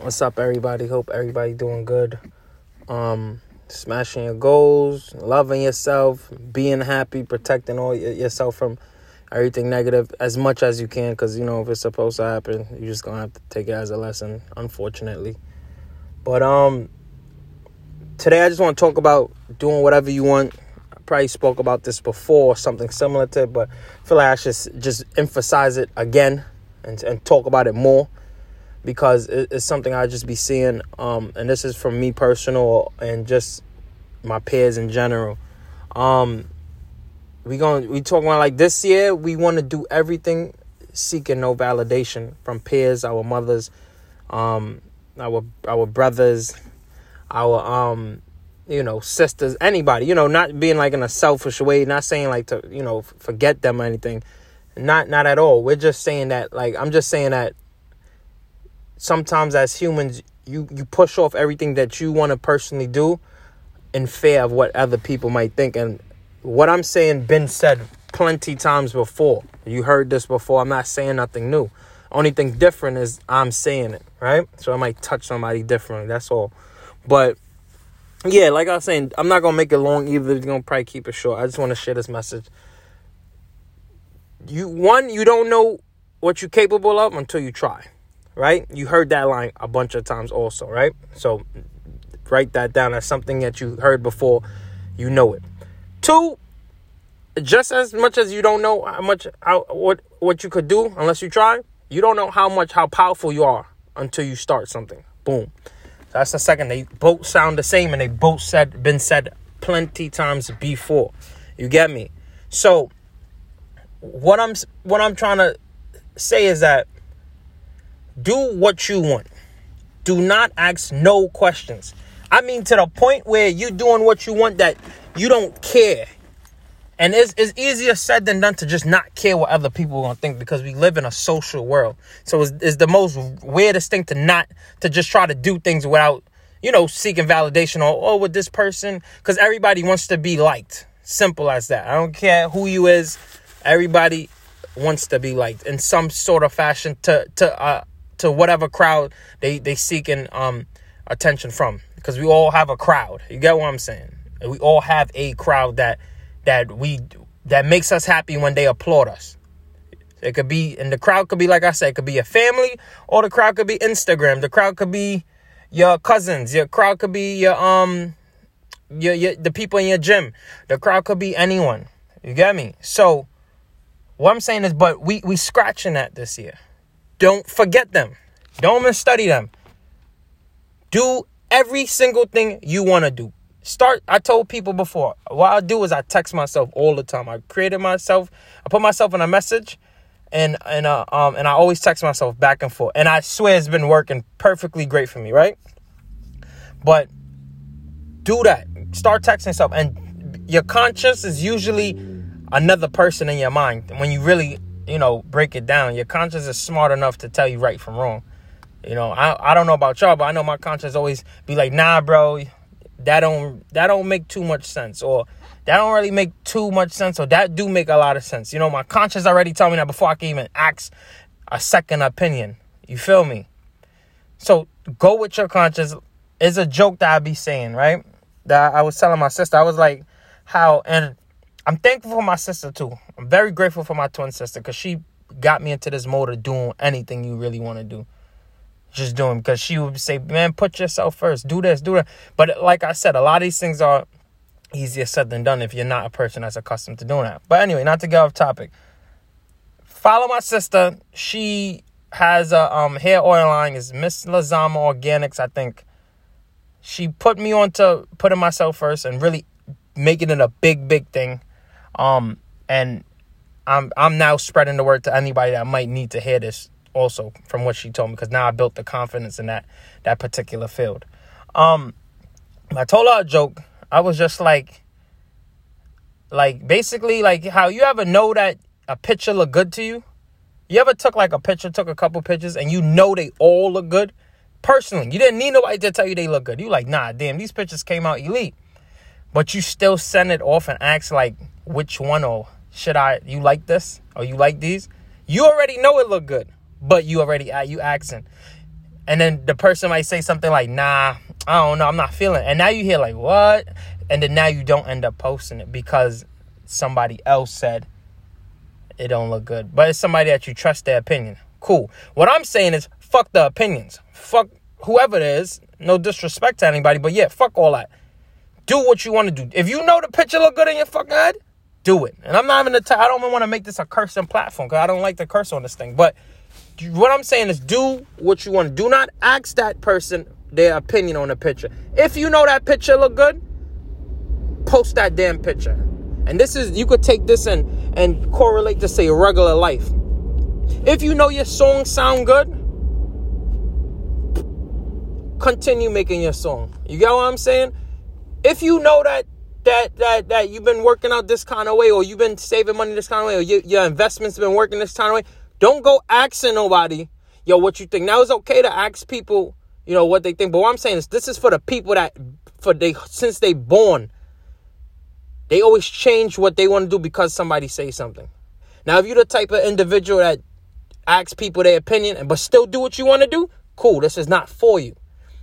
What's up, everybody? Hope everybody doing good. Um, smashing your goals, loving yourself, being happy, protecting all yourself from everything negative as much as you can. Cause you know if it's supposed to happen, you're just gonna have to take it as a lesson. Unfortunately, but um, today I just want to talk about doing whatever you want. I probably spoke about this before, something similar to it, but I feel like I should just emphasize it again and and talk about it more because it's something I just be seeing. Um, and this is from me personal and just my peers in general. Um, we going we talking about like this year. We want to do everything seeking no validation from peers, our mothers, um, our our brothers, our um, you know sisters, anybody. You know, not being like in a selfish way. Not saying like to you know forget them or anything. Not not at all. We're just saying that like I'm just saying that sometimes as humans you you push off everything that you want to personally do in fear of what other people might think. And what i'm saying been said plenty times before. You heard this before. I'm not saying nothing new. Only thing different is i'm saying it right? So i might touch somebody differently that's all. But yeah like i was saying i'm not gonna make it long either. You're gonna probably keep it short. I just want to share this message. You one you don't know what you're capable of until you try right? You heard that line a bunch of times also, right? So write that down as something that you heard before, you know it. Two, just as much as you don't know how much how what what you could do unless you try, you don't know how much how powerful you are until you start something. Boom. That's the second. They both sound the same and they both said been said plenty times before. You get me? So what I'm what I'm trying to say is that do what you want. Do not ask no questions. I mean, to the point where you're doing what you want that you don't care. And it's, it's easier said than done to just not care what other people are going to think because we live in a social world. So it's, it's the most weirdest thing to not, to just try to do things without, you know, seeking validation or, oh, with this person. Because everybody wants to be liked. Simple as that. I don't care who you is. Everybody wants to be liked in some sort of fashion to, to, uh, to whatever crowd they they seeking um attention from. Because we all have a crowd. You get what i'm saying? We all have a crowd that that we that makes us happy when they applaud us. It could be and the crowd could be like i said it could be a family or the crowd could be instagram. The crowd could be your cousins. Your crowd could be your um your, your the people in your gym. The crowd could be anyone. You get me? So what i'm saying is but we we scratching at this year don't forget them. Don't even study them. Do every single thing you want to do. Start. I told people before. What I do is I text myself all the time. I created myself. I put myself in a message, and and uh, um and I always text myself back and forth. And I swear it's been working perfectly great for me. Right. But do that. Start texting yourself, and your conscience is usually another person in your mind when you really you know, break it down. Your conscience is smart enough to tell you right from wrong. You know, I I don't know about y'all, but I know my conscience always be like, nah, bro, that don't that don't make too much sense, or that don't really make too much sense, or that do make a lot of sense. You know, my conscience already told me that before I can even ask a second opinion. You feel me? So go with your conscience. It's a joke that I be saying, right? That I was telling my sister. I was like, how and I'm thankful for my sister too. I'm very grateful for my twin sister because she got me into this mode of doing anything you really want to do. Just doing because she would say, "Man, put yourself first. Do this, do that." But like I said, a lot of these things are easier said than done if you're not a person that's accustomed to doing that. But anyway, not to get off topic. Follow my sister. She has a um, hair oil line. Is Miss Lazama Organics, I think. She put me on to putting myself first and really making it a big, big thing. Um, and I'm I'm now spreading the word to anybody that might need to hear this also from what she told me because now I built the confidence in that that particular field. Um, I told her a joke. I was just like, like basically like how you ever know that a picture look good to you. You ever took like a picture, took a couple pictures, and you know they all look good? Personally, you didn't need nobody to tell you they look good. You like, nah, damn, these pictures came out elite. But you still send it off and ask like, which one or should I you like this or you like these? You already know it look good, but you already uh, you asking. And then the person might say something like, nah, I don't know, I'm not feeling it. And now you hear like, what? And then now you don't end up posting it because somebody else said it don't look good. But it's somebody that you trust their opinion. Cool. What I'm saying is fuck the opinions. Fuck whoever it is. No disrespect to anybody, but yeah, fuck all that. Do what you want to do. If you know the picture look good in your fucking head, do it. And I'm not even the I don't even want to make this a cursing platform because I don't like to curse on this thing. But what I'm saying is do what you want. Do not ask that person their opinion on the picture. If you know that picture look good, post that damn picture. And this is you could take this and and correlate to say regular life. If you know your song sound good, continue making your song. You get what I'm saying? If you know that that that that you've been working out this kind of way, or you've been saving money this kind of way, or your, your investments have been working this kind of way, don't go asking nobody, yo, what you think. Now it's okay to ask people, you know, what they think. But what I'm saying is, this is for the people that for they since they born, they always change what they want to do because somebody say something. Now, if you're the type of individual that asks people their opinion but still do what you want to do, cool. This is not for you.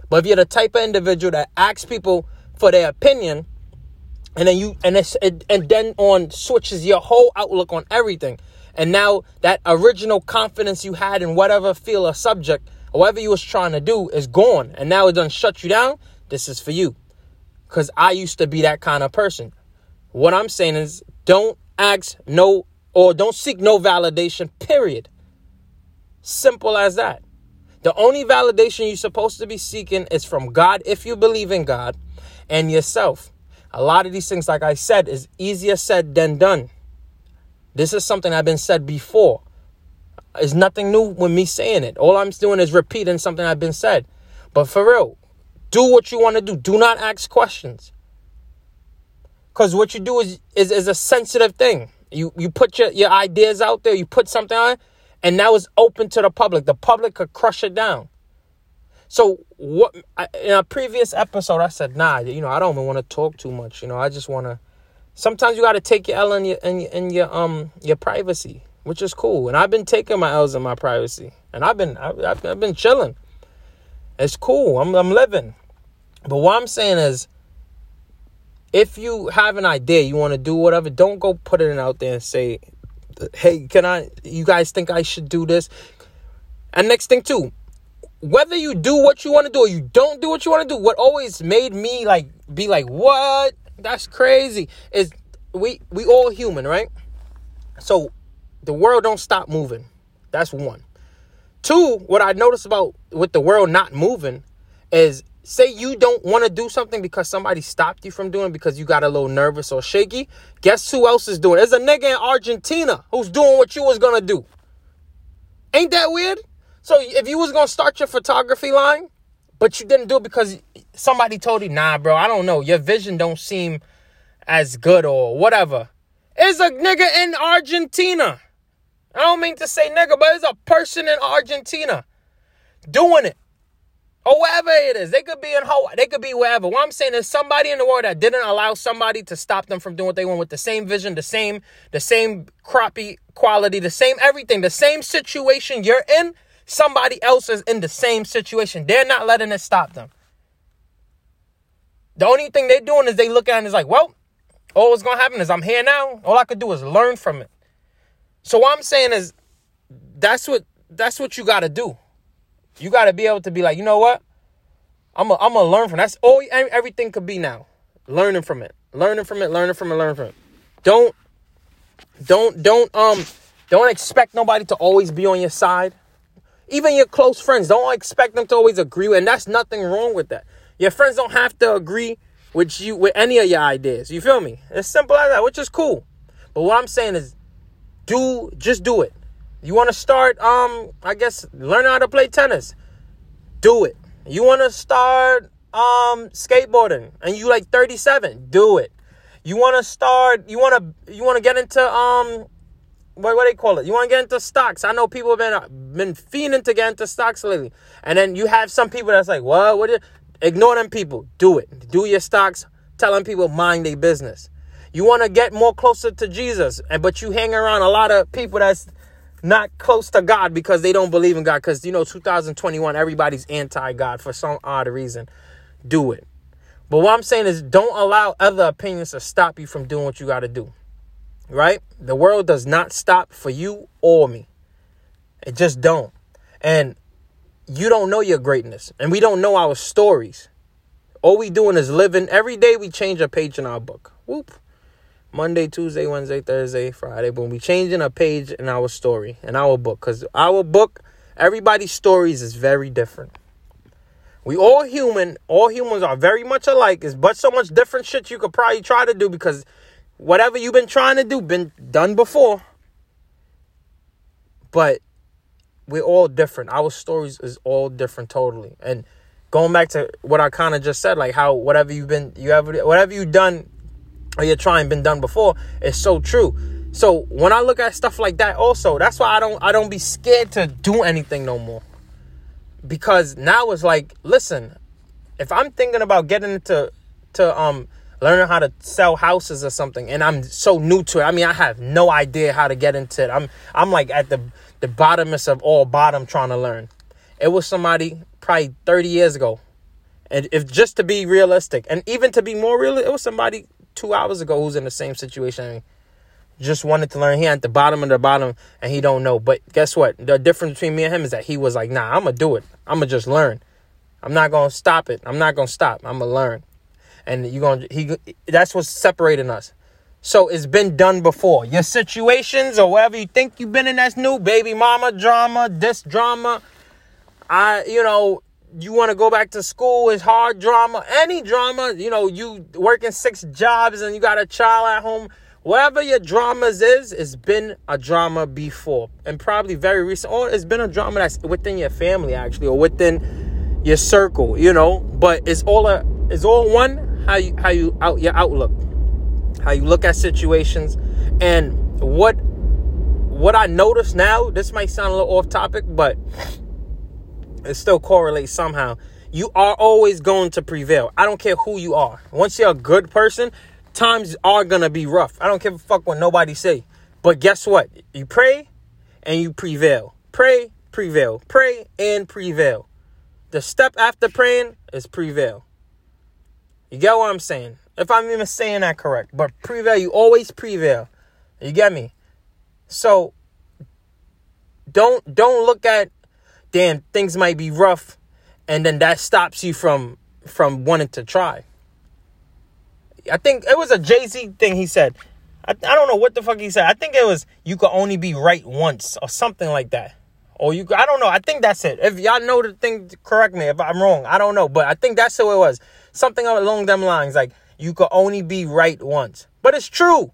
But if you're the type of individual that asks people for their opinion, and then you and it's and then on switches your whole outlook on everything, and now that original confidence you had in whatever field or subject, or whatever you was trying to do, is gone, and now it done shut you down. This is for you, because I used to be that kind of person. What I'm saying is, don't ask no or don't seek no validation. Period. Simple as that. The only validation you're supposed to be seeking is from God if you believe in God and yourself. A lot of these things, like I said, is easier said than done. This is something I've been said before. It's nothing new with me saying it. All I'm doing is repeating something I've been said. But for real, do what you want to do. Do not ask questions. Because what you do is, is, is a sensitive thing. You you put your, your ideas out there, you put something on, and now it's open to the public. The public could crush it down. So what in a previous episode I said, nah, you know, I don't even want to talk too much. You know, I just want to. Sometimes you got to take your L in your in in your um your privacy, which is cool. And I've been taking my L's in my privacy, and I've been I've, I've been chilling. It's cool. I'm I'm living. But what I'm saying is, if you have an idea, you want to do whatever, don't go put it out there and say, hey, can I, you guys think I should do this? And next thing too, whether you do what you want to do or you don't do what you want to do, what always made me like be like, what? That's crazy. Is we we all human, right? So the world don't stop moving. That's one. Two, what I notice about with the world not moving is say you don't want to do something because somebody stopped you from doing because you got a little nervous or shaky. Guess who else is doing? There's a nigga in Argentina who's doing what you was gonna do. Ain't that weird? So if you was gonna start your photography line, but you didn't do it because somebody told you, nah, bro, I don't know, your vision don't seem as good or whatever. Is a nigga in Argentina. I don't mean to say nigga, but it's a person in Argentina doing it. Or wherever it is. They could be in Hawaii. They could be wherever. What I'm saying is somebody in the world that didn't allow somebody to stop them from doing what they want with the same vision, the same, the same crappy quality, the same everything, the same situation you're in Somebody else is in the same situation. They're not letting it stop them. The only thing they're doing is they look at it and it's like, well, all what's gonna happen is I'm here now. All I could do is learn from it. So what I'm saying is that's what that's what you gotta do. You gotta be able to be like, you know what? I'm gonna gonna learn from that's all everything could be now. Learning from it. Learning from it, learning from it, learning from it. Don't don't don't um don't expect nobody to always be on your side. Even your close friends, don't expect them to always agree and that's nothing wrong with that. Your friends don't have to agree with you with any of your ideas. You feel me? It's simple as that, which is cool. But what I'm saying is do just do it. You want to start um I guess learn how to play tennis. Do it. You want to start um skateboarding and you like 37, do it. You want to start you want to you want to get into um what what they call it? You want to get into stocks? I know people have been uh, been fiending to get into stocks lately, and then you have some people that's like, "What? What?" Ignore them people. Do it. Do your stocks. Telling people mind their business. You want to get more closer to Jesus, and but you hang around a lot of people that's not close to God because they don't believe in God. Because, you know, 2021, everybody's anti God for some odd reason. Do it. But what I'm saying is don't allow other opinions to stop you from doing what you got to do. Right? The world does not stop for you or me. It just don't. And you don't know your greatness. And we don't know our stories. All we doing is living. Every day we change a page in our book. Whoop. Monday, Tuesday, Wednesday, Thursday, Friday. But we changing a page in our story, in our book. Because our book, everybody's stories is very different. We all human. All humans are very much alike. It's but so much different shit you could probably try to do because whatever you've been trying to do been done before. But we're all different. Our stories is all different totally. And going back to what I kind of just said, like how whatever you've been, you ever, whatever you've done or you're trying been done before, is so true. So when I look at stuff like that, also that's why I don't, I don't be scared to do anything no more. Because now it's like, listen, if I'm thinking about getting into to um learning how to sell houses or something, and I'm so new to it. I mean, I have no idea how to get into it. I'm I'm like at the the bottomest of all bottom trying to learn. It was somebody probably 30 years ago. And if just to be realistic, and even to be more real, it was somebody two hours ago who's in the same situation. I mean, just wanted to learn. He at the bottom of the bottom, and he don't know. But guess what? The difference between me and him is that he was like, "Nah, I'm gonna do it. I'm gonna just learn. I'm not gonna stop it. I'm not gonna stop. I'm gonna learn." And you're gonna he. That's what's separating us. So it's been done before. Your situations or whatever you think you've been in that's new, baby mama drama, this drama. I, you know, you want to go back to school, it's hard drama, any drama, you know, you working six jobs and you got a child at home. Whatever your dramas is, it's been a drama before. And probably very recent, or it's been a drama that's within your family actually, or within your circle, you know. But it's all a it's all one how you how you out your outlook how you look at situations, and what what I notice now. This might sound a little off topic, but it still correlates somehow. You are always going to prevail. I don't care who you are. Once you're a good person, times are gonna be rough. I don't give a fuck what nobody say. But guess what? You pray and you prevail. Pray, prevail. Pray and prevail. The step after praying is prevail. You get what I'm saying? If I'm even saying that correct. But prevail, you always prevail. You get me? So don't don't look at damn things might be rough and then that stops you from from wanting to try. I think it was a Jay-Z thing he said. I, I don't know what the fuck he said. I think it was you could only be right once or something like that. Or you I don't know. I think that's it. If y'all know the thing, correct me if I'm wrong. I don't know. But I think that's who it was. Something along them lines. Like you could only be right once. But it's true.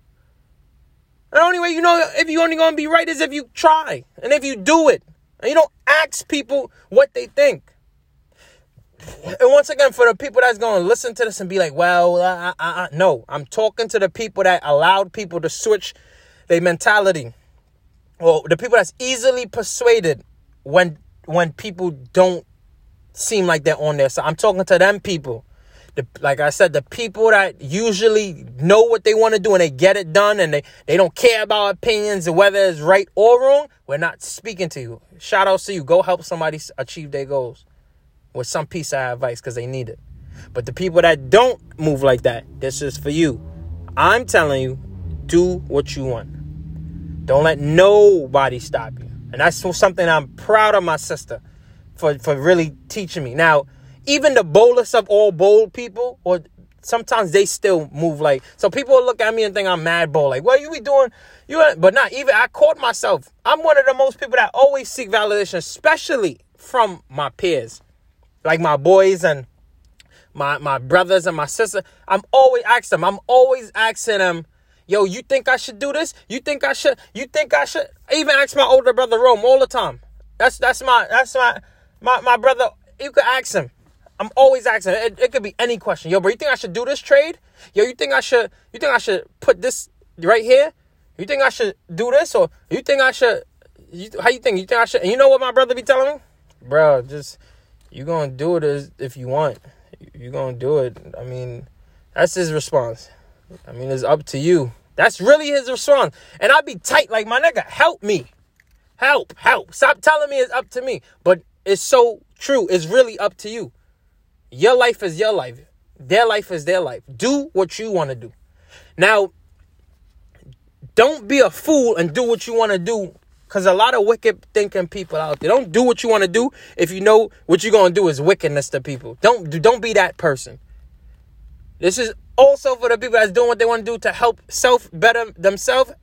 The only way you know if you're only gonna be right is if you try and if you do it. And you don't ask people what they think. And once again, for the people that's gonna listen to this and be like, well, uh, uh, uh, no, I'm talking to the people that allowed people to switch their mentality. Or the people that's easily persuaded when when people don't seem like they're on their So I'm talking to them people the, like I said, the people that usually know what they want to do and they get it done and they, they don't care about opinions and whether it's right or wrong, we're not speaking to you. Shout out to you. Go help somebody achieve their goals with some piece of advice because they need it. But the people that don't move like that, this is for you. I'm telling you, do what you want. Don't let nobody stop you. And that's something I'm proud of my sister for, for really teaching me. Now, even the boldest of all bold people, or sometimes they still move like so people look at me and think I'm mad bold. Like, what are you be doing? You but not even I caught myself. I'm one of the most people that always seek validation, especially from my peers. Like my boys and my my brothers and my sister. I'm always asking them. I'm always asking them, yo, you think I should do this? You think I should? You think I should? I even ask my older brother Rome all the time. That's that's my that's my my, my brother. You could ask him. I'm always asking. It, it, could be any question. Yo, bro, you think I should do this trade? Yo, you think I should? You think I should put this right here? You think I should do this, or you think I should? You, how you think? You think I should? And you know what my brother be telling me, bro? Just you gonna do it as if you want. You gonna do it. I mean, that's his response. I mean, it's up to you. That's really his response. And I'd be tight, like my nigga, help me. help, help. Stop telling me it's up to me. But it's so true. It's really up to you. Your life is your life. Their life is their life. Do what you want to do. Now, don't be a fool and do what you want to do. Because a lot of wicked thinking people out there. Don't do what you want to do if you know what you're going to do is wickedness to people. Don't, don't be that person. This is also for the people that's doing what they want to do to help self better themselves,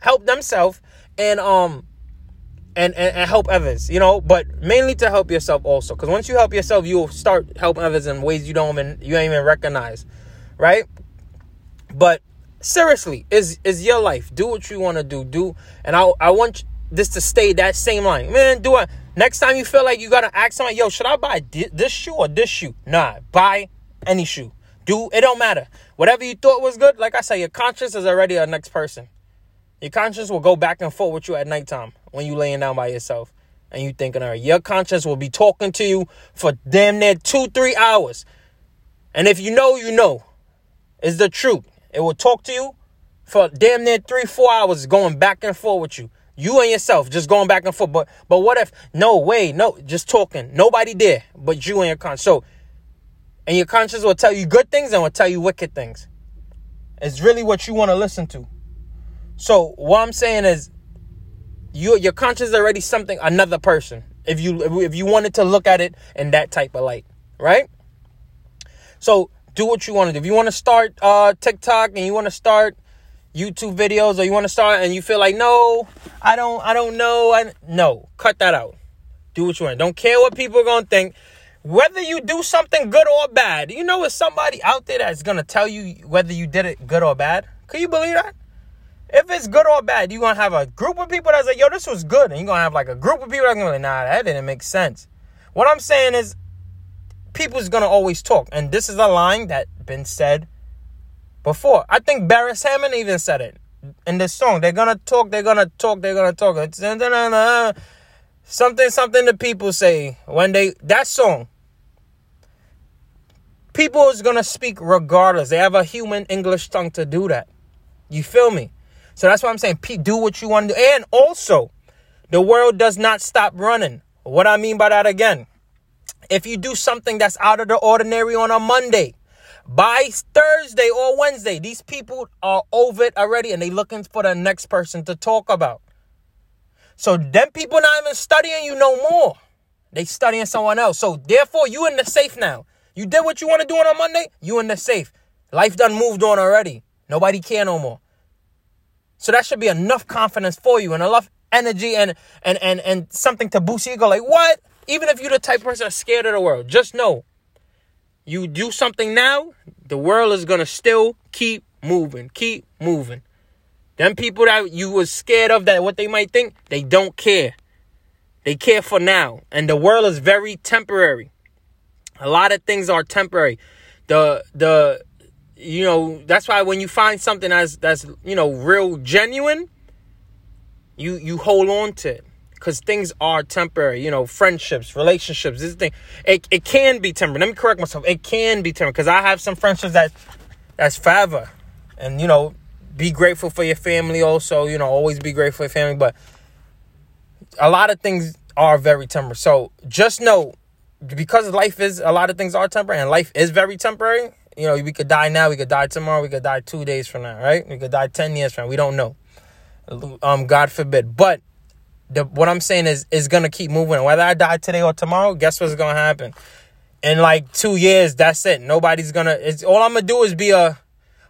help themselves, and um and, and, and help others, you know, but mainly to help yourself also. Because once you help yourself, you'll start helping others in ways you don't even you ain't even recognize, right? But seriously, is is your life. Do what you want to do. Do and I I want this to stay that same line. Man, do I next time you feel like you gotta ask somebody, yo, should I buy this shoe or this shoe? Nah, buy any shoe. Do it don't matter. Whatever you thought was good, like I said, your conscience is already a next person. Your conscience will go back and forth with you at nighttime when you laying down by yourself and you thinking, all right, your conscience will be talking to you for damn near two, three hours. And if you know, you know. It's the truth. It will talk to you for damn near three, four hours going back and forth with you. You and yourself just going back and forth. But but what if no way, no, just talking. Nobody there but you and your conscience. So and your conscience will tell you good things and will tell you wicked things. It's really what you want to listen to. So what I'm saying is, you your conscience is already something another person. If you if you wanted to look at it in that type of light, right? So do what you want to do. If you want to start uh, TikTok and you want to start YouTube videos, or you want to start and you feel like no, I don't, I don't know, I no, cut that out. Do what you want. Don't care what people are gonna think. Whether you do something good or bad, you know, it's somebody out there that's gonna tell you whether you did it good or bad. Can you believe that? If it's good or bad, you're gonna have a group of people that's like, yo, this was good. And you're gonna have like a group of people that's gonna be like, nah, that didn't make sense. What I'm saying is people's gonna always talk. And this is a line that been said before. I think Beres Hammond even said it in this song. They're gonna talk, they're gonna talk, they're gonna talk. Something, something the people say when they that song. People is gonna speak regardless. They have a human English tongue to do that. You feel me? So that's why I'm saying Pete, do what you want to do. And also, the world does not stop running. What I mean by that again, if you do something that's out of the ordinary on a Monday, by Thursday or Wednesday, these people are over it already and they looking for the next person to talk about. So them people not even studying you no more. They studying someone else. So therefore, you in the safe now. You did what you want to do on a Monday, you in the safe. Life done moved on already. Nobody care no more. So that should be enough confidence for you and enough energy and and and and something to boost your ego. Like what? Even if you're the type person that's scared of the world, just know you do something now, the world is gonna still keep moving, keep moving. Them people that you was scared of that what they might think, they don't care. They care for now. And the world is very temporary. A lot of things are temporary. The the you know, that's why when you find something that's that's you know real genuine, you you hold on to it because things are temporary. You know, friendships, relationships, this thing, it it can be temporary. Let me correct myself. It can be temporary because I have some friendships that that's forever, and you know, be grateful for your family. Also, you know, always be grateful for your family, but a lot of things are very temporary. So just know because life is a lot of things are temporary and life is very temporary you know, we could die now, we could die tomorrow, we could die two days from now, right? We could die ten years from now. We don't know. Um, God forbid. But the what I'm saying is is gonna keep moving. Whether I die today or tomorrow, guess what's gonna happen? In like two years, that's it. Nobody's gonna. It's all I'm gonna do is be a.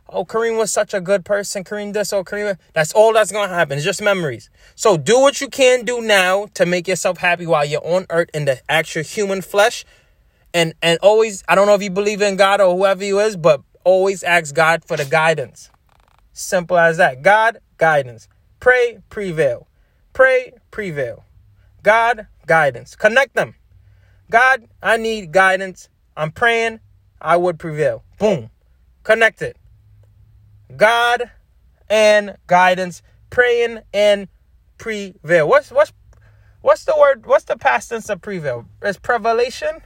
Oh, Kareem was such a good person. Kareem this. Oh, Kareem. That's all that's gonna happen. It's just memories. So do what you can do now to make yourself happy while you're on earth in the actual human flesh and and always I don't know if you believe in God or whoever you is, but always ask God for the guidance. Simple as that. God, guidance. Pray, prevail. Pray, prevail. God, guidance. Connect them. God, I need guidance. I'm praying, I would prevail. Boom. Connect it. God and guidance, praying and prevail. What's what's what's the word? What's the past tense of prevail? Is prevelation?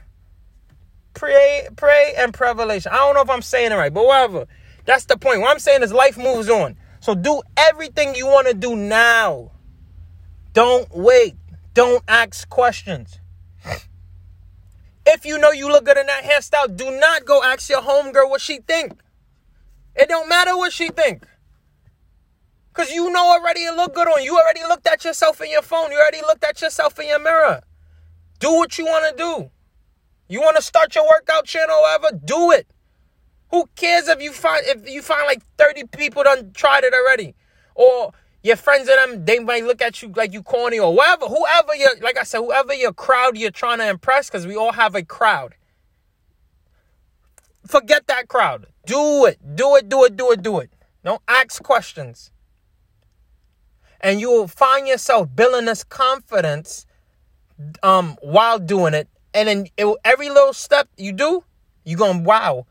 Pray, pray, and prevelation. I don't know if I'm saying it right, but whatever. That's the point. What I'm saying is life moves on. So do everything you want to do now. Don't wait. Don't ask questions. If you know you look good in that hairstyle, do not go ask your homegirl what she think. It don't matter what she think. Cause you know already it look good on. You already looked at yourself in your phone. You already looked at yourself in your mirror. Do what you want to do. You want to start your workout channel, ever? do it. Who cares if you find if you find like 30 people done tried it already? Or your friends and them, they might look at you like you corny or whatever. Whoever you like I said, whoever your crowd you're trying to impress, because we all have a crowd. Forget that crowd. Do it. Do it, do it, do it, do it. Don't ask questions. And you will find yourself building this confidence um while doing it. And then it, every little step you do, you're going, wow,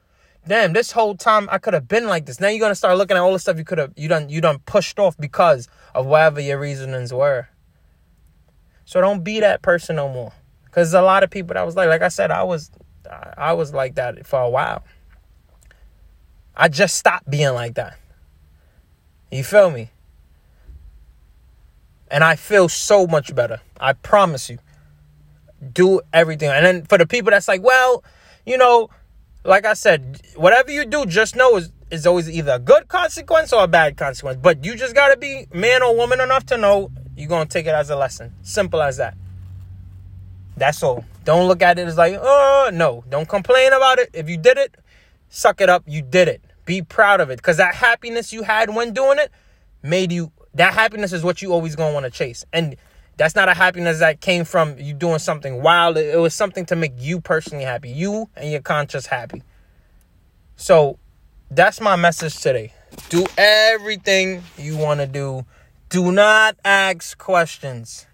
damn, this whole time I could have been like this. Now you're gonna start looking at all the stuff you could have you done you done pushed off because of whatever your reasonings were. So don't be that person no more. Cause a lot of people that was like, like I said, I was I was like that for a while. I just stopped being like that. You feel me? And I feel so much better. I promise you. Do everything. And then for the people that's like, well, you know, like I said, whatever you do, just know is is always either a good consequence or a bad consequence. But you just gotta be man or woman enough to know you're gonna take it as a lesson. Simple as that. That's all. Don't look at it as like, oh no. Don't complain about it. If you did it, suck it up. You did it. Be proud of it. Cause that happiness you had when doing it made you that happiness is what you always gonna want to chase. And that's not a happiness that came from you doing something wild. It was something to make you personally happy, you and your conscience happy. So that's my message today. Do everything you want to do. Do not ask questions.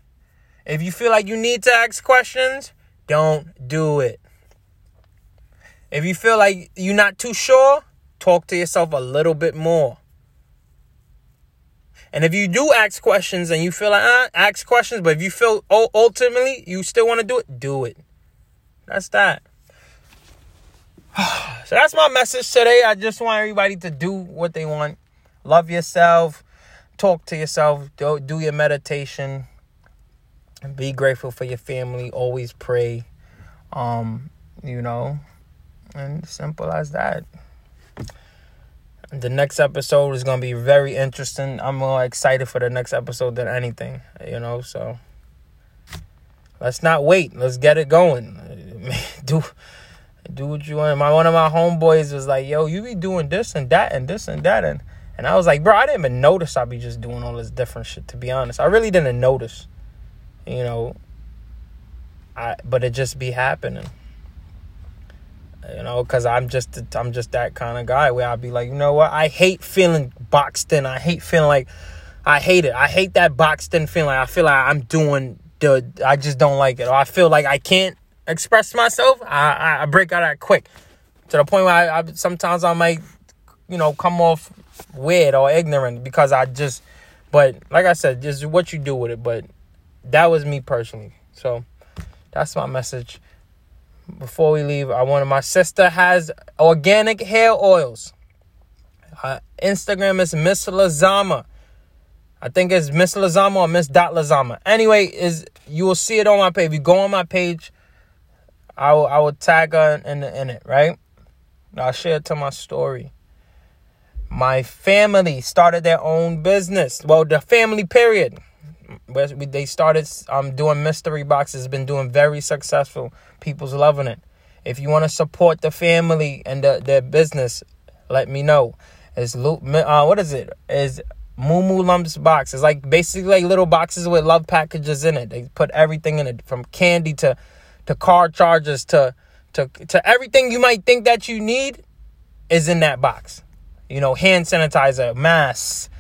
If you feel like you need to ask questions, don't do it. If you feel like you're not too sure, talk to yourself a little bit more. And if you do ask questions and you feel like, uh, ask questions, but if you feel ultimately you still want to do it, do it. That's that. so that's my message today. I just want everybody to do what they want. Love yourself. Talk to yourself. Do, do your meditation. Be grateful for your family. Always pray. Um, you know, and simple as that the next episode is gonna be very interesting. I'm more excited for the next episode than anything, you know. So let's not wait. Let's get it going. do do what you want. My one of my homeboys was like, "Yo, you be doing this and that and this and that," and and I was like, "Bro, I didn't even notice I be just doing all this different shit." To be honest, I really didn't notice, you know. I but it just be happening you know because i'm just i'm just that kind of guy where i'll be like you know what? I hate feeling boxed in. I hate feeling like i hate it. I hate that boxed in feeling like i feel like i'm doing the i just don't like it. Or i feel like i can't express myself. I i break out that quick. To the point where I, I sometimes i might you know come off weird or ignorant because i just but like i said just what you do with it. But that was me personally. So that's my message before we leave, I wanted my sister has organic hair oils. Her Instagram is Miss Lazama. I think it's Miss Lazama or Miss Dot Lazama. Anyway, is you will see it on my page. If you go on my page, I will I will tag her in in it, right? I'll share it to my story. My family started their own business. Well, the family period they started um, doing mystery boxes, been doing very successful. People's loving it. If you want to support the family and the, their business, let me know. It's uh, what is it? Is Moo Lumps box. It's like basically like little boxes with love packages in it. They put everything in it, from candy to to car chargers to to to everything you might think that you need is in that box. You know, hand sanitizer, masks,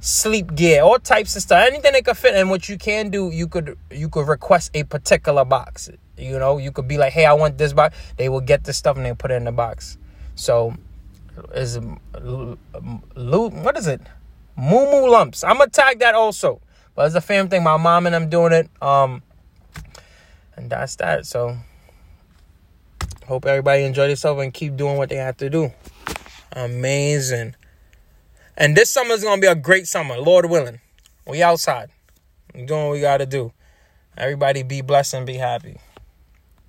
sleep gear, all types of stuff, anything that could fit. And what you can do, you could you could request a particular box. You know, you could be like, hey, I want this box. They will get the stuff and they put it in the box. So is what is it? Moo Moo Lumps. I'm gonna tag that also. But it's a fam thing. My mom and I'm doing it. Um, and that's that. So hope everybody enjoy themselves and keep doing what they have to do. Amazing. And this summer is gonna be a great summer, Lord willing. We outside. We're doing what we got to do. Everybody be blessed and be happy.